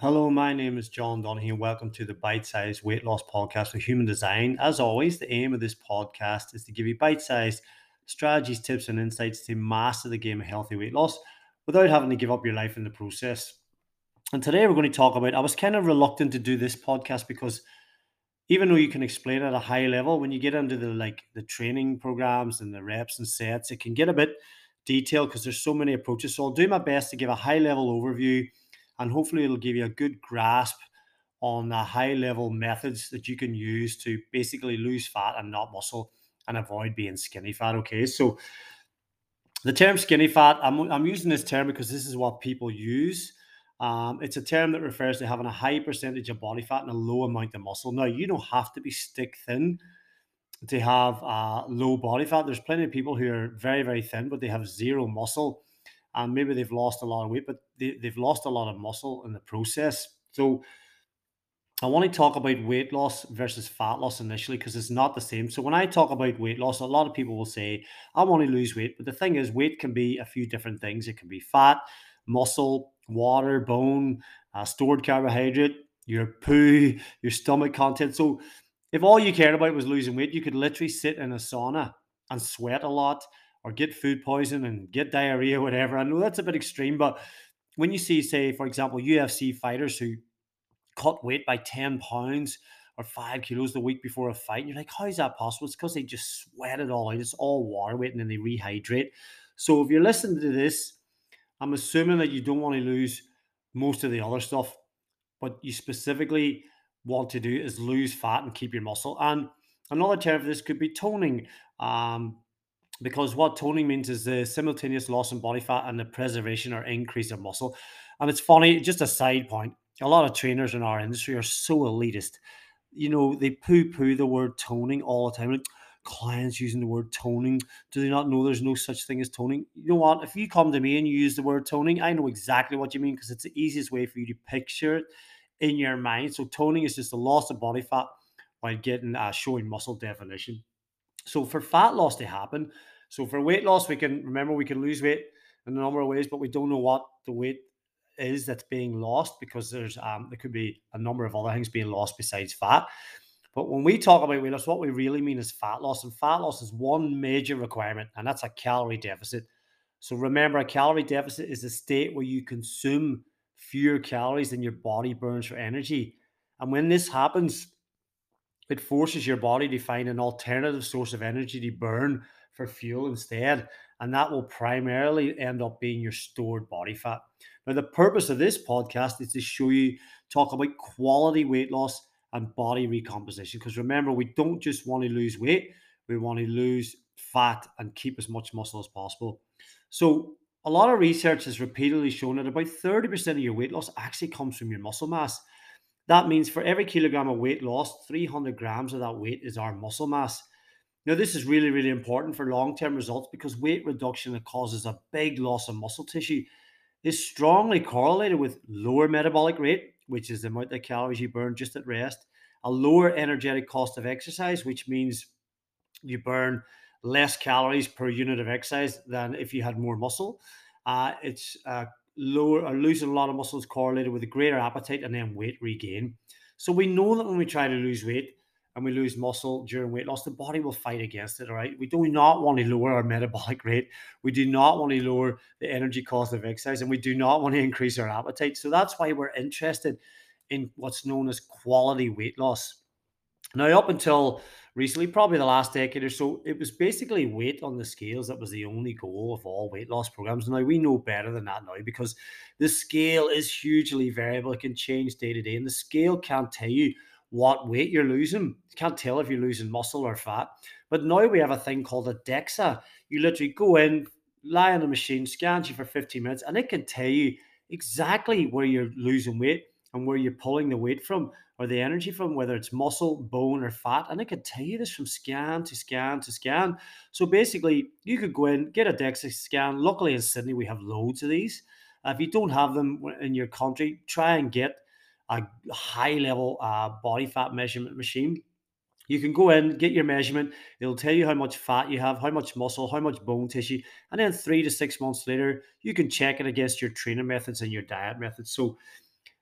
Hello, my name is John Donahue, and welcome to the Bite Size Weight Loss Podcast for Human Design. As always, the aim of this podcast is to give you bite sized strategies, tips, and insights to master the game of healthy weight loss without having to give up your life in the process. And today we're going to talk about. I was kind of reluctant to do this podcast because even though you can explain at a high level, when you get into the like the training programs and the reps and sets, it can get a bit detailed because there's so many approaches. So I'll do my best to give a high level overview and hopefully it'll give you a good grasp on the high level methods that you can use to basically lose fat and not muscle and avoid being skinny fat. Okay, so the term skinny fat, I'm, I'm using this term because this is what people use. Um, it's a term that refers to having a high percentage of body fat and a low amount of muscle. Now, you don't have to be stick thin to have uh, low body fat. There's plenty of people who are very, very thin, but they have zero muscle and maybe they've lost a lot of weight, but they, they've lost a lot of muscle in the process. So I want to talk about weight loss versus fat loss initially because it's not the same. So when I talk about weight loss, a lot of people will say, I want to lose weight. But the thing is, weight can be a few different things. It can be fat, muscle, water, bone, uh, stored carbohydrate, your poo, your stomach content. So if all you cared about was losing weight, you could literally sit in a sauna and sweat a lot or get food poison and get diarrhea, whatever. I know that's a bit extreme, but when you see, say, for example, UFC fighters who cut weight by 10 pounds or five kilos the week before a fight, you're like, how is that possible? It's because they just sweat it all out. It's all water weight and then they rehydrate. So if you're listening to this, I'm assuming that you don't want to lose most of the other stuff, but you specifically want to do is lose fat and keep your muscle. And another term for this could be toning. Um, because what toning means is the simultaneous loss in body fat and the preservation or increase of muscle. And it's funny, just a side point, a lot of trainers in our industry are so elitist. You know, they poo poo the word toning all the time. Like, clients using the word toning. Do they not know there's no such thing as toning? You know what? If you come to me and you use the word toning, I know exactly what you mean because it's the easiest way for you to picture it in your mind. So toning is just a loss of body fat while getting uh, showing muscle definition. So for fat loss to happen, so for weight loss, we can remember we can lose weight in a number of ways, but we don't know what the weight is that's being lost because there's um there could be a number of other things being lost besides fat. But when we talk about weight loss, what we really mean is fat loss, and fat loss is one major requirement, and that's a calorie deficit. So remember, a calorie deficit is a state where you consume fewer calories than your body burns for energy. And when this happens, it forces your body to find an alternative source of energy to burn for fuel instead. And that will primarily end up being your stored body fat. Now, the purpose of this podcast is to show you, talk about quality weight loss and body recomposition. Because remember, we don't just want to lose weight, we want to lose fat and keep as much muscle as possible. So, a lot of research has repeatedly shown that about 30% of your weight loss actually comes from your muscle mass. That means for every kilogram of weight lost, 300 grams of that weight is our muscle mass. Now, this is really, really important for long term results because weight reduction that causes a big loss of muscle tissue is strongly correlated with lower metabolic rate, which is the amount of calories you burn just at rest, a lower energetic cost of exercise, which means you burn less calories per unit of exercise than if you had more muscle. Uh, it's uh, lower or losing a lot of muscle is correlated with a greater appetite and then weight regain. So we know that when we try to lose weight, and we lose muscle during weight loss, the body will fight against it. All right. We do not want to lower our metabolic rate. We do not want to lower the energy cost of exercise, and we do not want to increase our appetite. So that's why we're interested in what's known as quality weight loss. Now, up until recently, probably the last decade or so, it was basically weight on the scales that was the only goal of all weight loss programs. Now, we know better than that now because the scale is hugely variable. It can change day to day, and the scale can't tell you what weight you're losing. You can't tell if you're losing muscle or fat. But now we have a thing called a DEXA. You literally go in, lie on a machine, scans you for 15 minutes, and it can tell you exactly where you're losing weight and where you're pulling the weight from or the energy from, whether it's muscle, bone, or fat. And I can tell you this from scan to scan to scan. So basically, you could go in, get a DEXA scan. Luckily, in Sydney, we have loads of these. If you don't have them in your country, try and get a high level uh, body fat measurement machine. You can go in, get your measurement. It'll tell you how much fat you have, how much muscle, how much bone tissue. And then three to six months later, you can check it against your training methods and your diet methods. So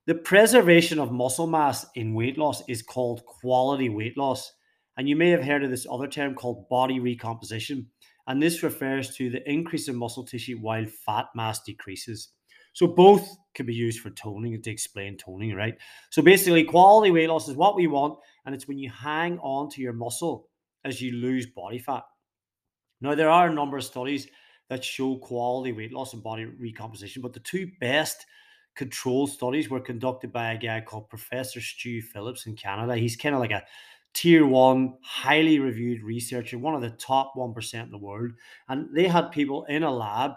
The preservation of muscle mass in weight loss is called quality weight loss. And you may have heard of this other term called body recomposition. And this refers to the increase in muscle tissue while fat mass decreases. So both can be used for toning to explain toning, right? So basically, quality weight loss is what we want, and it's when you hang on to your muscle as you lose body fat. Now, there are a number of studies that show quality weight loss and body recomposition, but the two best control studies were conducted by a guy called Professor Stu Phillips in Canada. He's kind of like a tier one, highly reviewed researcher, one of the top 1% in the world. And they had people in a lab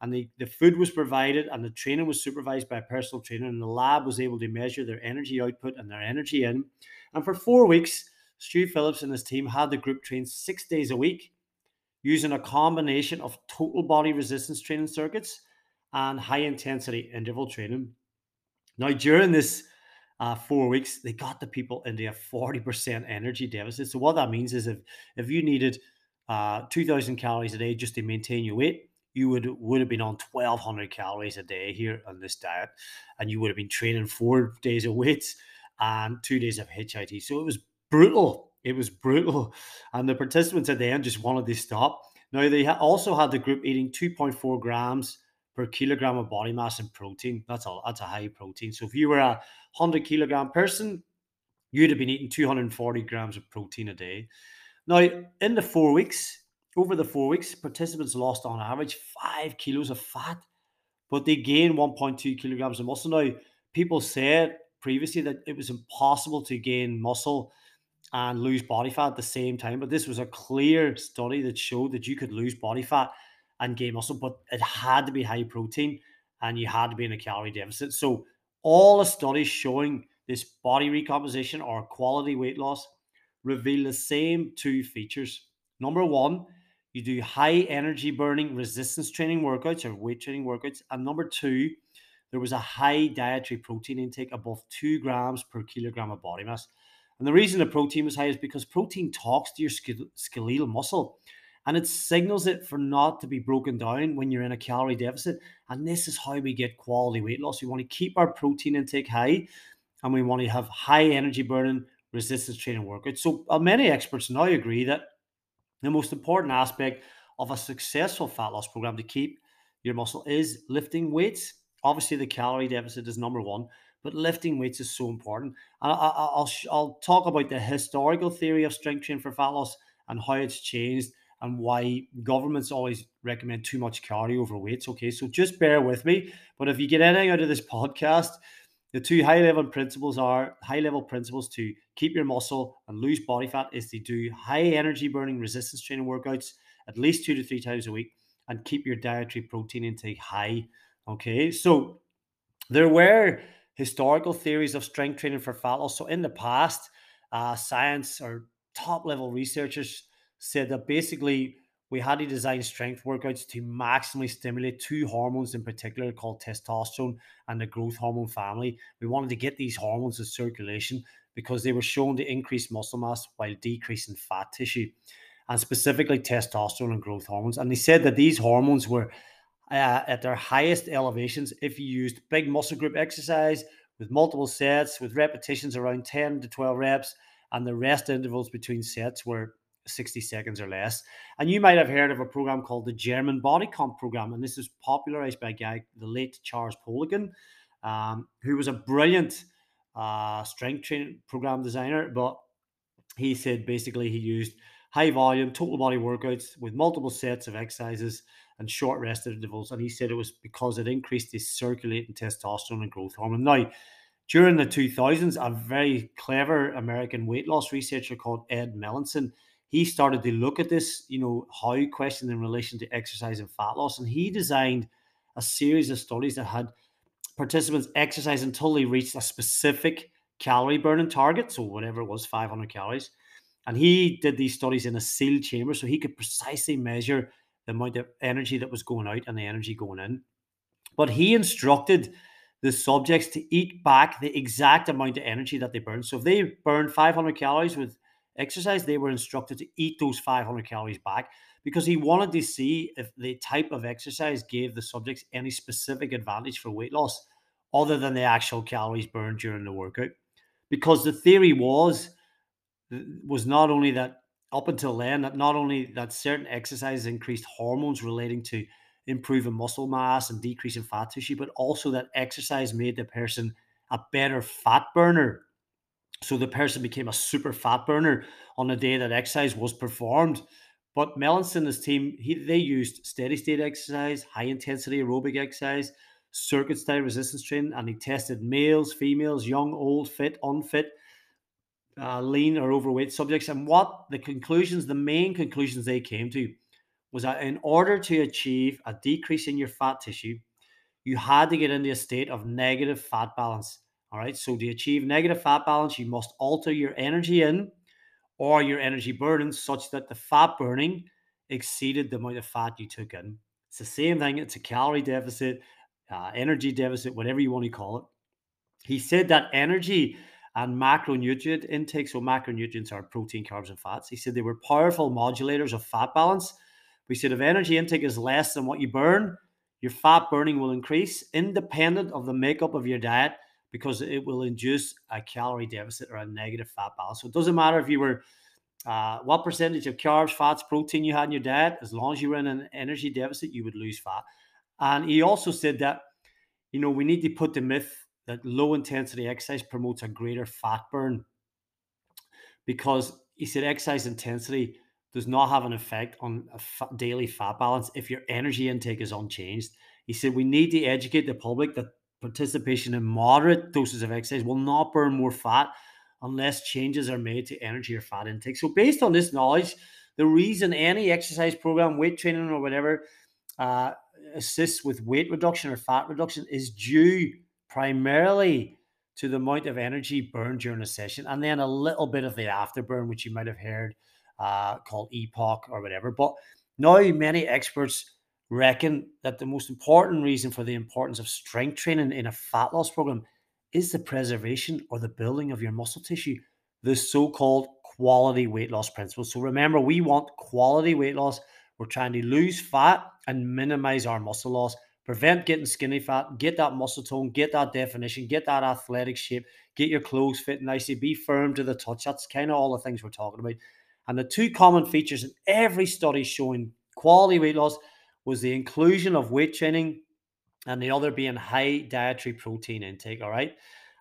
and the, the food was provided and the training was supervised by a personal trainer and the lab was able to measure their energy output and their energy in. And for four weeks, Stu Phillips and his team had the group train six days a week using a combination of total body resistance training circuits and high intensity interval training. Now, during this uh, four weeks, they got the people into a 40% energy deficit. So, what that means is if, if you needed uh, 2,000 calories a day just to maintain your weight, you would would have been on 1200 calories a day here on this diet and you would have been training four days of weights and two days of HIIT So it was brutal. It was brutal. And the participants at the end just wanted to stop. Now, they also had the group eating 2.4 grams per kilogram of body mass and protein. That's all. That's a high protein. So if you were a 100 kilogram person, you'd have been eating 240 grams of protein a day. Now, in the four weeks, over the four weeks, participants lost on average five kilos of fat, but they gained 1.2 kilograms of muscle. Now, people said previously that it was impossible to gain muscle and lose body fat at the same time, but this was a clear study that showed that you could lose body fat and gain muscle, but it had to be high protein and you had to be in a calorie deficit. So, all the studies showing this body recomposition or quality weight loss reveal the same two features. Number one, you do high energy burning resistance training workouts or weight training workouts. And number two, there was a high dietary protein intake above two grams per kilogram of body mass. And the reason the protein was high is because protein talks to your skeletal muscle and it signals it for not to be broken down when you're in a calorie deficit. And this is how we get quality weight loss. We want to keep our protein intake high and we want to have high energy burning resistance training workouts. So uh, many experts now agree that the most important aspect of a successful fat loss program to keep your muscle is lifting weights. Obviously, the calorie deficit is number one, but lifting weights is so important. And I, will I'll talk about the historical theory of strength training for fat loss and how it's changed and why governments always recommend too much cardio over weights. Okay, so just bear with me. But if you get anything out of this podcast, the two high level principles are high level principles to keep your muscle and lose body fat is to do high energy burning resistance training workouts at least two to three times a week and keep your dietary protein intake high. Okay, so there were historical theories of strength training for fat loss. So in the past, uh, science or top level researchers said that basically we had to design strength workouts to maximally stimulate two hormones in particular called testosterone and the growth hormone family. We wanted to get these hormones in circulation because they were shown to increase muscle mass while decreasing fat tissue, and specifically testosterone and growth hormones. And they said that these hormones were uh, at their highest elevations if you used big muscle group exercise with multiple sets, with repetitions around 10 to 12 reps, and the rest intervals between sets were 60 seconds or less. And you might have heard of a program called the German Body Comp program. And this is popularized by a guy, the late Charles Poliquin, um, who was a brilliant uh, strength training program designer. But he said basically he used high volume, total body workouts with multiple sets of exercises and short rest intervals. And he said it was because it increased his circulating testosterone and growth hormone. Now, during the 2000s, a very clever American weight loss researcher called Ed Melanson he started to look at this, you know, how question in relation to exercise and fat loss. And he designed a series of studies that had participants exercise until they reached a specific calorie burning target. So whatever it was, 500 calories. And he did these studies in a sealed chamber so he could precisely measure the amount of energy that was going out and the energy going in. But he instructed the subjects to eat back the exact amount of energy that they burned. So if they burned 500 calories with exercise, they were instructed to eat those 500 calories back because he wanted to see if the type of exercise gave the subjects any specific advantage for weight loss other than the actual calories burned during the workout. Because the theory was was not only that up until then that not only that certain exercises increased hormones relating to improving muscle mass and decreasing fat tissue, but also that exercise made the person a better fat burner. So the person became a super fat burner on the day that exercise was performed. But Melanson and his team, he, they used steady state exercise, high intensity aerobic exercise, circuit style resistance training, and he tested males, females, young, old, fit, unfit, uh, lean or overweight subjects. And what the conclusions, the main conclusions they came to was that in order to achieve a decrease in your fat tissue, you had to get into a state of negative fat balance. All right. So to achieve negative fat balance, you must alter your energy in or your energy burning such that the fat burning exceeded the amount of fat you took in. It's the same thing. It's a calorie deficit, uh, energy deficit, whatever you want to call it. He said that energy and macronutrient intake, so macronutrients are protein, carbs, and fats. He said they were powerful modulators of fat balance. We said if energy intake is less than what you burn, your fat burning will increase independent of the makeup of your diet because it will induce a calorie deficit or a negative fat balance. So it doesn't matter if you were uh, what percentage of carbs, fats, protein you had in your diet, as long as you were in an energy deficit, you would lose fat. And he also said that, you know, we need to put the myth that low intensity exercise promotes a greater fat burn because he said exercise intensity does not have an effect on a daily fat balance if your energy intake is unchanged. He said we need to educate the public that participation in moderate doses of exercise will not burn more fat unless changes are made to energy or fat intake. So, based on this knowledge, the reason any exercise program, weight training, or whatever uh, assists with weight reduction or fat reduction is due primarily to the amount of energy burned during a session, and then a little bit of the afterburn, which you might have heard uh, called EPOC or whatever. But now many experts reckon that the most important reason for the importance of strength training in a fat loss program is the preservation or the building of your muscle tissue, the so-called quality weight loss principle. So remember, we want quality weight loss. We're trying to lose fat and minimize our muscle loss prevent getting skinny fat, get that muscle tone, get that definition, get that athletic shape, get your clothes fit nicely, be firm to the touch. That's kind of all the things we're talking about. And the two common features in every study showing quality weight loss was the inclusion of weight training and the other being high dietary protein intake. All right.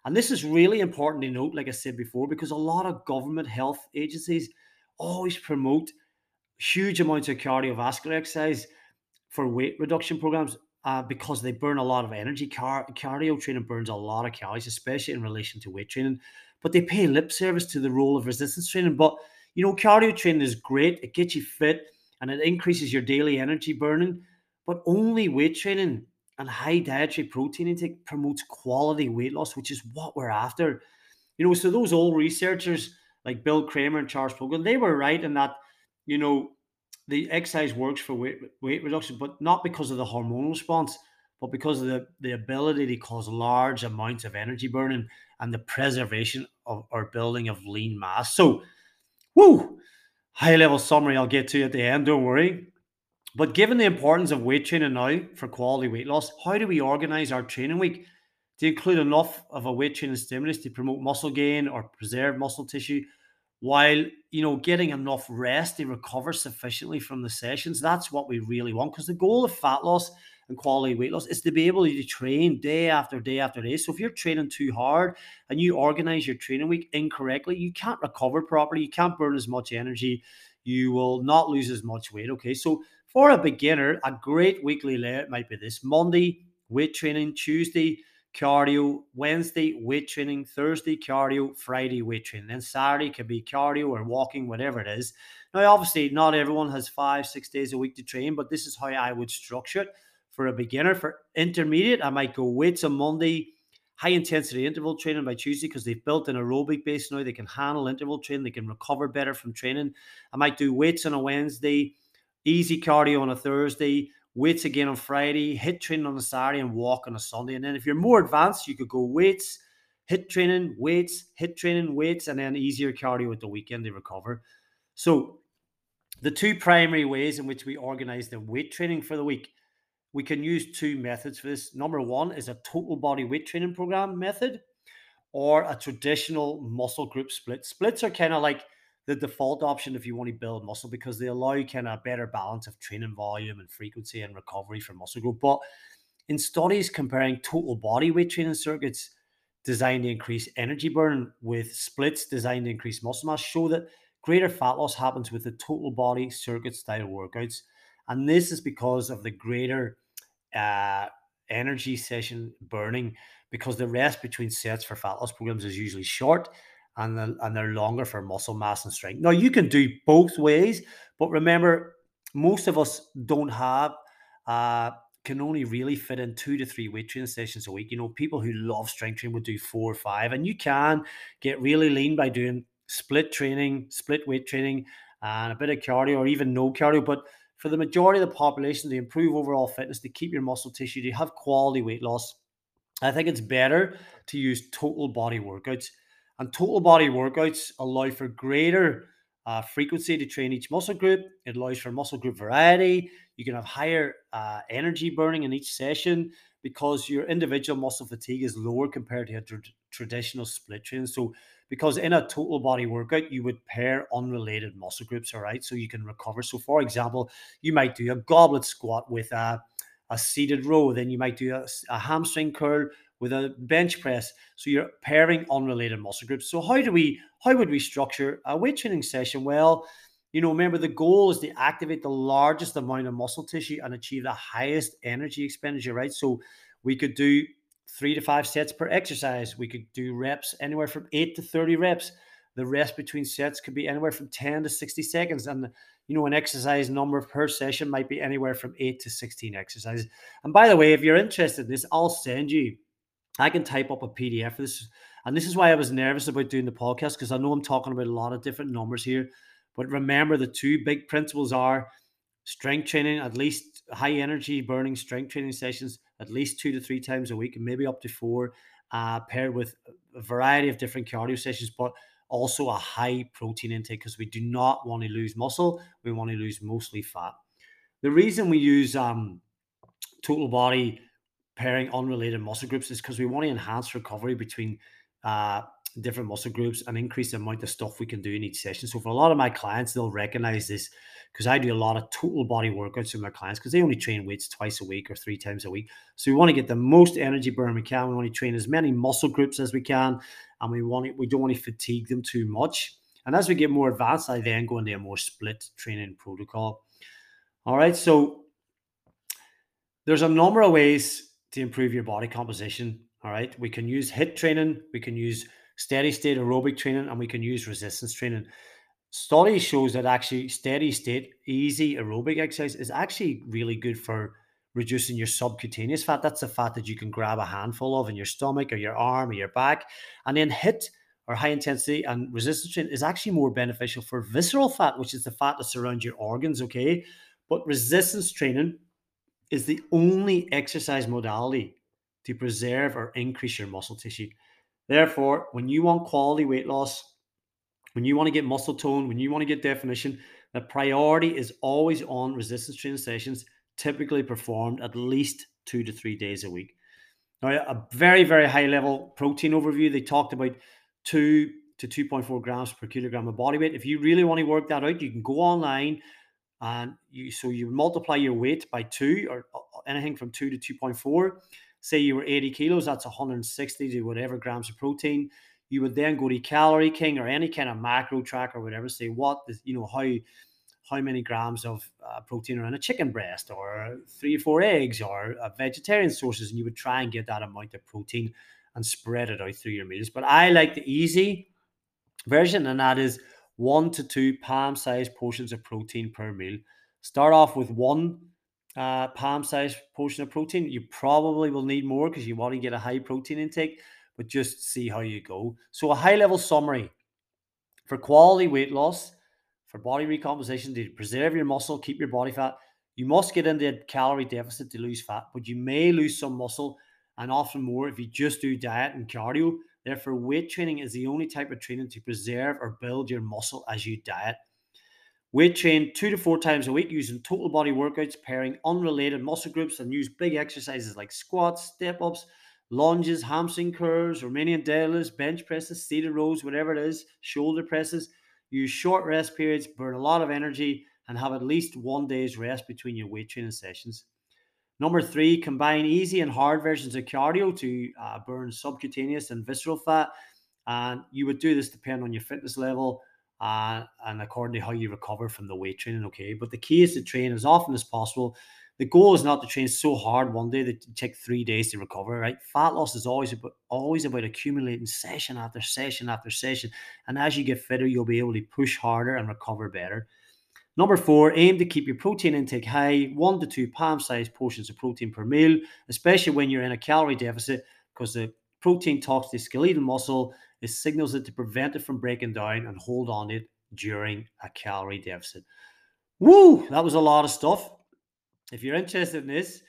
And this is really important to note, like I said before, because a lot of government health agencies always promote huge amounts of cardiovascular exercise for weight reduction programs uh, because they burn a lot of energy. Car- cardio training burns a lot of calories, especially in relation to weight training. But they pay lip service to the role of resistance training. But you know, cardio training is great; it gets you fit and it increases your daily energy burning. But only weight training and high dietary protein intake promotes quality weight loss, which is what we're after. You know, so those old researchers like Bill Kraemer and Charles Poliquin, they were right in that, you know, the exercise works for weight weight reduction, but not because of the hormonal response, but because of the, the ability to cause large amounts of energy burning and the preservation of or building of lean mass. So, whoo, high level summary I'll get to at the end, don't worry. But given the importance of weight training now for quality weight loss, how do we organize our training week to include enough of a weight training stimulus to promote muscle gain or preserve muscle tissue while you know getting enough rest to recover sufficiently from the sessions that's what we really want because the goal of fat loss and quality weight loss is to be able to train day after day after day. So if you're training too hard and you organize your training week incorrectly you can't recover properly. You can't burn as much energy. You will not lose as much weight. Okay so for a beginner a great weekly layout might be this. Monday weight training. Tuesday cardio, Wednesday weight training, Thursday cardio, Friday weight training. Then Saturday could be cardio or walking, whatever it is. Now, obviously, not everyone has five, six days a week to train, but this is how I would structure it for a beginner. For intermediate, I might go weights on Monday, high intensity interval training by Tuesday because they've built an aerobic base now. They can handle interval training, they can recover better from training. I might do weights on a Wednesday, easy cardio on a Thursday, weights again on Friday, HIIT training on a Saturday, and walk on a Sunday. And then if you're more advanced, you could go weights, HIIT training, weights, HIIT training, weights, and then easier cardio at the weekend to recover. So the two primary ways in which we organize the weight training for the week we can use two methods for this. Number one is a total body weight training program method or a traditional muscle group split. Splits are kind of like the default option if you want to build muscle because they allow kind of better balance of training volume and frequency and recovery for muscle growth. But in studies comparing total body weight training circuits designed to increase energy burn with splits designed to increase muscle mass show that greater fat loss happens with the total body circuit style workouts. And this is because of the greater uh, energy session burning because the rest between sets for fat loss programs is usually short and, the, and they're longer for muscle mass and strength. Now, you can do both ways, but remember, most of us don't have, uh, can only really fit in two to three weight training sessions a week. You know, people who love strength training would do four or five, and you can get really lean by doing split training, split weight training, and a bit of cardio or even no cardio. But for the majority of the population, to improve overall fitness, to keep your muscle tissue, to have quality weight loss, I think it's better to use total body workouts. And total body workouts allow for greater uh, frequency to train each muscle group. It allows for muscle group variety. You can have higher uh, energy burning in each session because your individual muscle fatigue is lower compared to a tr- traditional split train. So, because in a total body workout, you would pair unrelated muscle groups, all right, so you can recover. So, for example, you might do a goblet squat with a a seated row. Then you might do a, a hamstring curl with a bench press. So you're pairing unrelated muscle groups. So how do we how would we structure a weight training session? Well, you know, remember the goal is to activate the largest amount of muscle tissue and achieve the highest energy expenditure, right? So we could do three to five sets per exercise. We could do reps anywhere from eight to 30 reps. The rest between sets could be anywhere from 10 to 60 seconds. And you know, an exercise number per session might be anywhere from eight to 16 exercises. And by the way, if you're interested in this, I'll send you, I can type up a PDF for this. And this is why I was nervous about doing the podcast because I know I'm talking about a lot of different numbers here. But remember, the two big principles are strength training, at least high energy burning strength training sessions, at least two to three times a week, maybe up to four, uh, paired with a variety of different cardio sessions. But also a high protein intake because we do not want to lose muscle. We want to lose mostly fat. The reason we use um, total body pairing unrelated muscle groups is because we want to enhance recovery between uh, different muscle groups and increase the amount of stuff we can do in each session. So for a lot of my clients, they'll recognize this because I do a lot of total body workouts with my clients because they only train weights twice a week or three times a week. So we want to get the most energy burn we can. We want to train as many muscle groups as we can, and we want to, we don't want to fatigue them too much. And as we get more advanced, I then go into a more split training protocol. All right, so there's a number of ways to improve your body composition. All right, we can use HIT training, we can use steady state aerobic training, and we can use resistance training. Study shows that actually steady state, easy aerobic exercise is actually really good for reducing your subcutaneous fat. That's the fat that you can grab a handful of in your stomach or your arm or your back. And then HIIT or high intensity and resistance training is actually more beneficial for visceral fat, which is the fat that surrounds your organs. Okay. But resistance training is the only exercise modality to preserve or increase your muscle tissue. Therefore, when you want quality weight loss, when you want to get muscle tone, when you want to get definition, the priority is always on resistance training sessions typically performed at least two to three days a week. Now, a very, very high level protein overview, they talked about two to 2.4 grams per kilogram of body weight. If you really want to work that out, you can go online and you so you multiply your weight by two or anything from two to 2.4. Say you were 80 kilos, that's 160 to whatever grams of protein. You would then go to Calorie King or any kind of macro tracker or whatever, say what is, you know, how how many grams of uh, protein are in a chicken breast or three or four eggs or uh, vegetarian sources, and you would try and get that amount of protein and spread it out through your meals. But I like the easy version, and that is one to two palm sized portions of protein per meal. Start off with one uh, palm sized portion of protein. You probably will need more because you want to get a high protein intake, but just see how you go. So, a high level summary for quality weight loss for body recomposition to preserve your muscle, keep your body fat. You must get into a calorie deficit to lose fat, but you may lose some muscle and often more if you just do diet and cardio. Therefore, weight training is the only type of training to preserve or build your muscle as you diet. Weight train two to four times a week using total body workouts, pairing unrelated muscle groups, and use big exercises like squats, step ups, lunges, hamstring curls, Romanian deadlifts, bench presses, seated rows, whatever it is, shoulder presses. Use short rest periods, burn a lot of energy, and have at least one day's rest between your weight training sessions. Number three, combine easy and hard versions of cardio to uh, burn subcutaneous and visceral fat. And you would do this depending on your fitness level uh, and according to how you recover from the weight training. Okay. But the key is to train as often as possible. The goal is not to train so hard one day that you take three days to recover, right? Fat loss is always about always about accumulating session after session after session. And as you get fitter, you'll be able to push harder and recover better. Number four, aim to keep your protein intake high, one to two palm sized portions of protein per meal, especially when you're in a calorie deficit, because the protein talks to skeletal muscle it signals it to prevent it from breaking down and hold on it during a calorie deficit. Woo! That was a lot of stuff. If you're interested in this,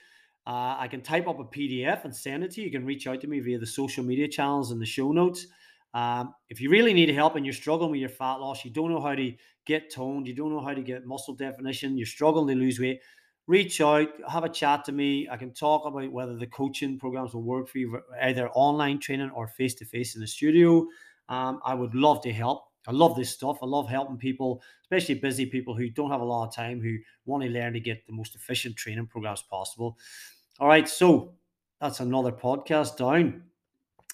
uh, I can type up a PDF and send it to you. You can reach out to me via the social media channels and the show notes. Um, if you really need help and you're struggling with your fat loss, you don't know how to get toned, you don't know how to get muscle definition, you're struggling to lose weight, reach out, have a chat to me. I can talk about whether the coaching programs will work for you, either online training or face to face in the studio. Um, I would love to help. I love this stuff. I love helping people, especially busy people who don't have a lot of time, who want to learn to get the most efficient training programs possible. All right, so that's another podcast down.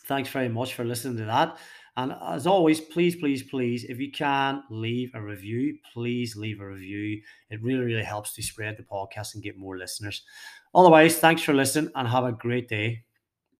Thanks very much for listening to that. And as always, please, please, please, if you can, leave a review. Please leave a review. It really, really helps to spread the podcast and get more listeners. Otherwise, thanks for listening and have a great day.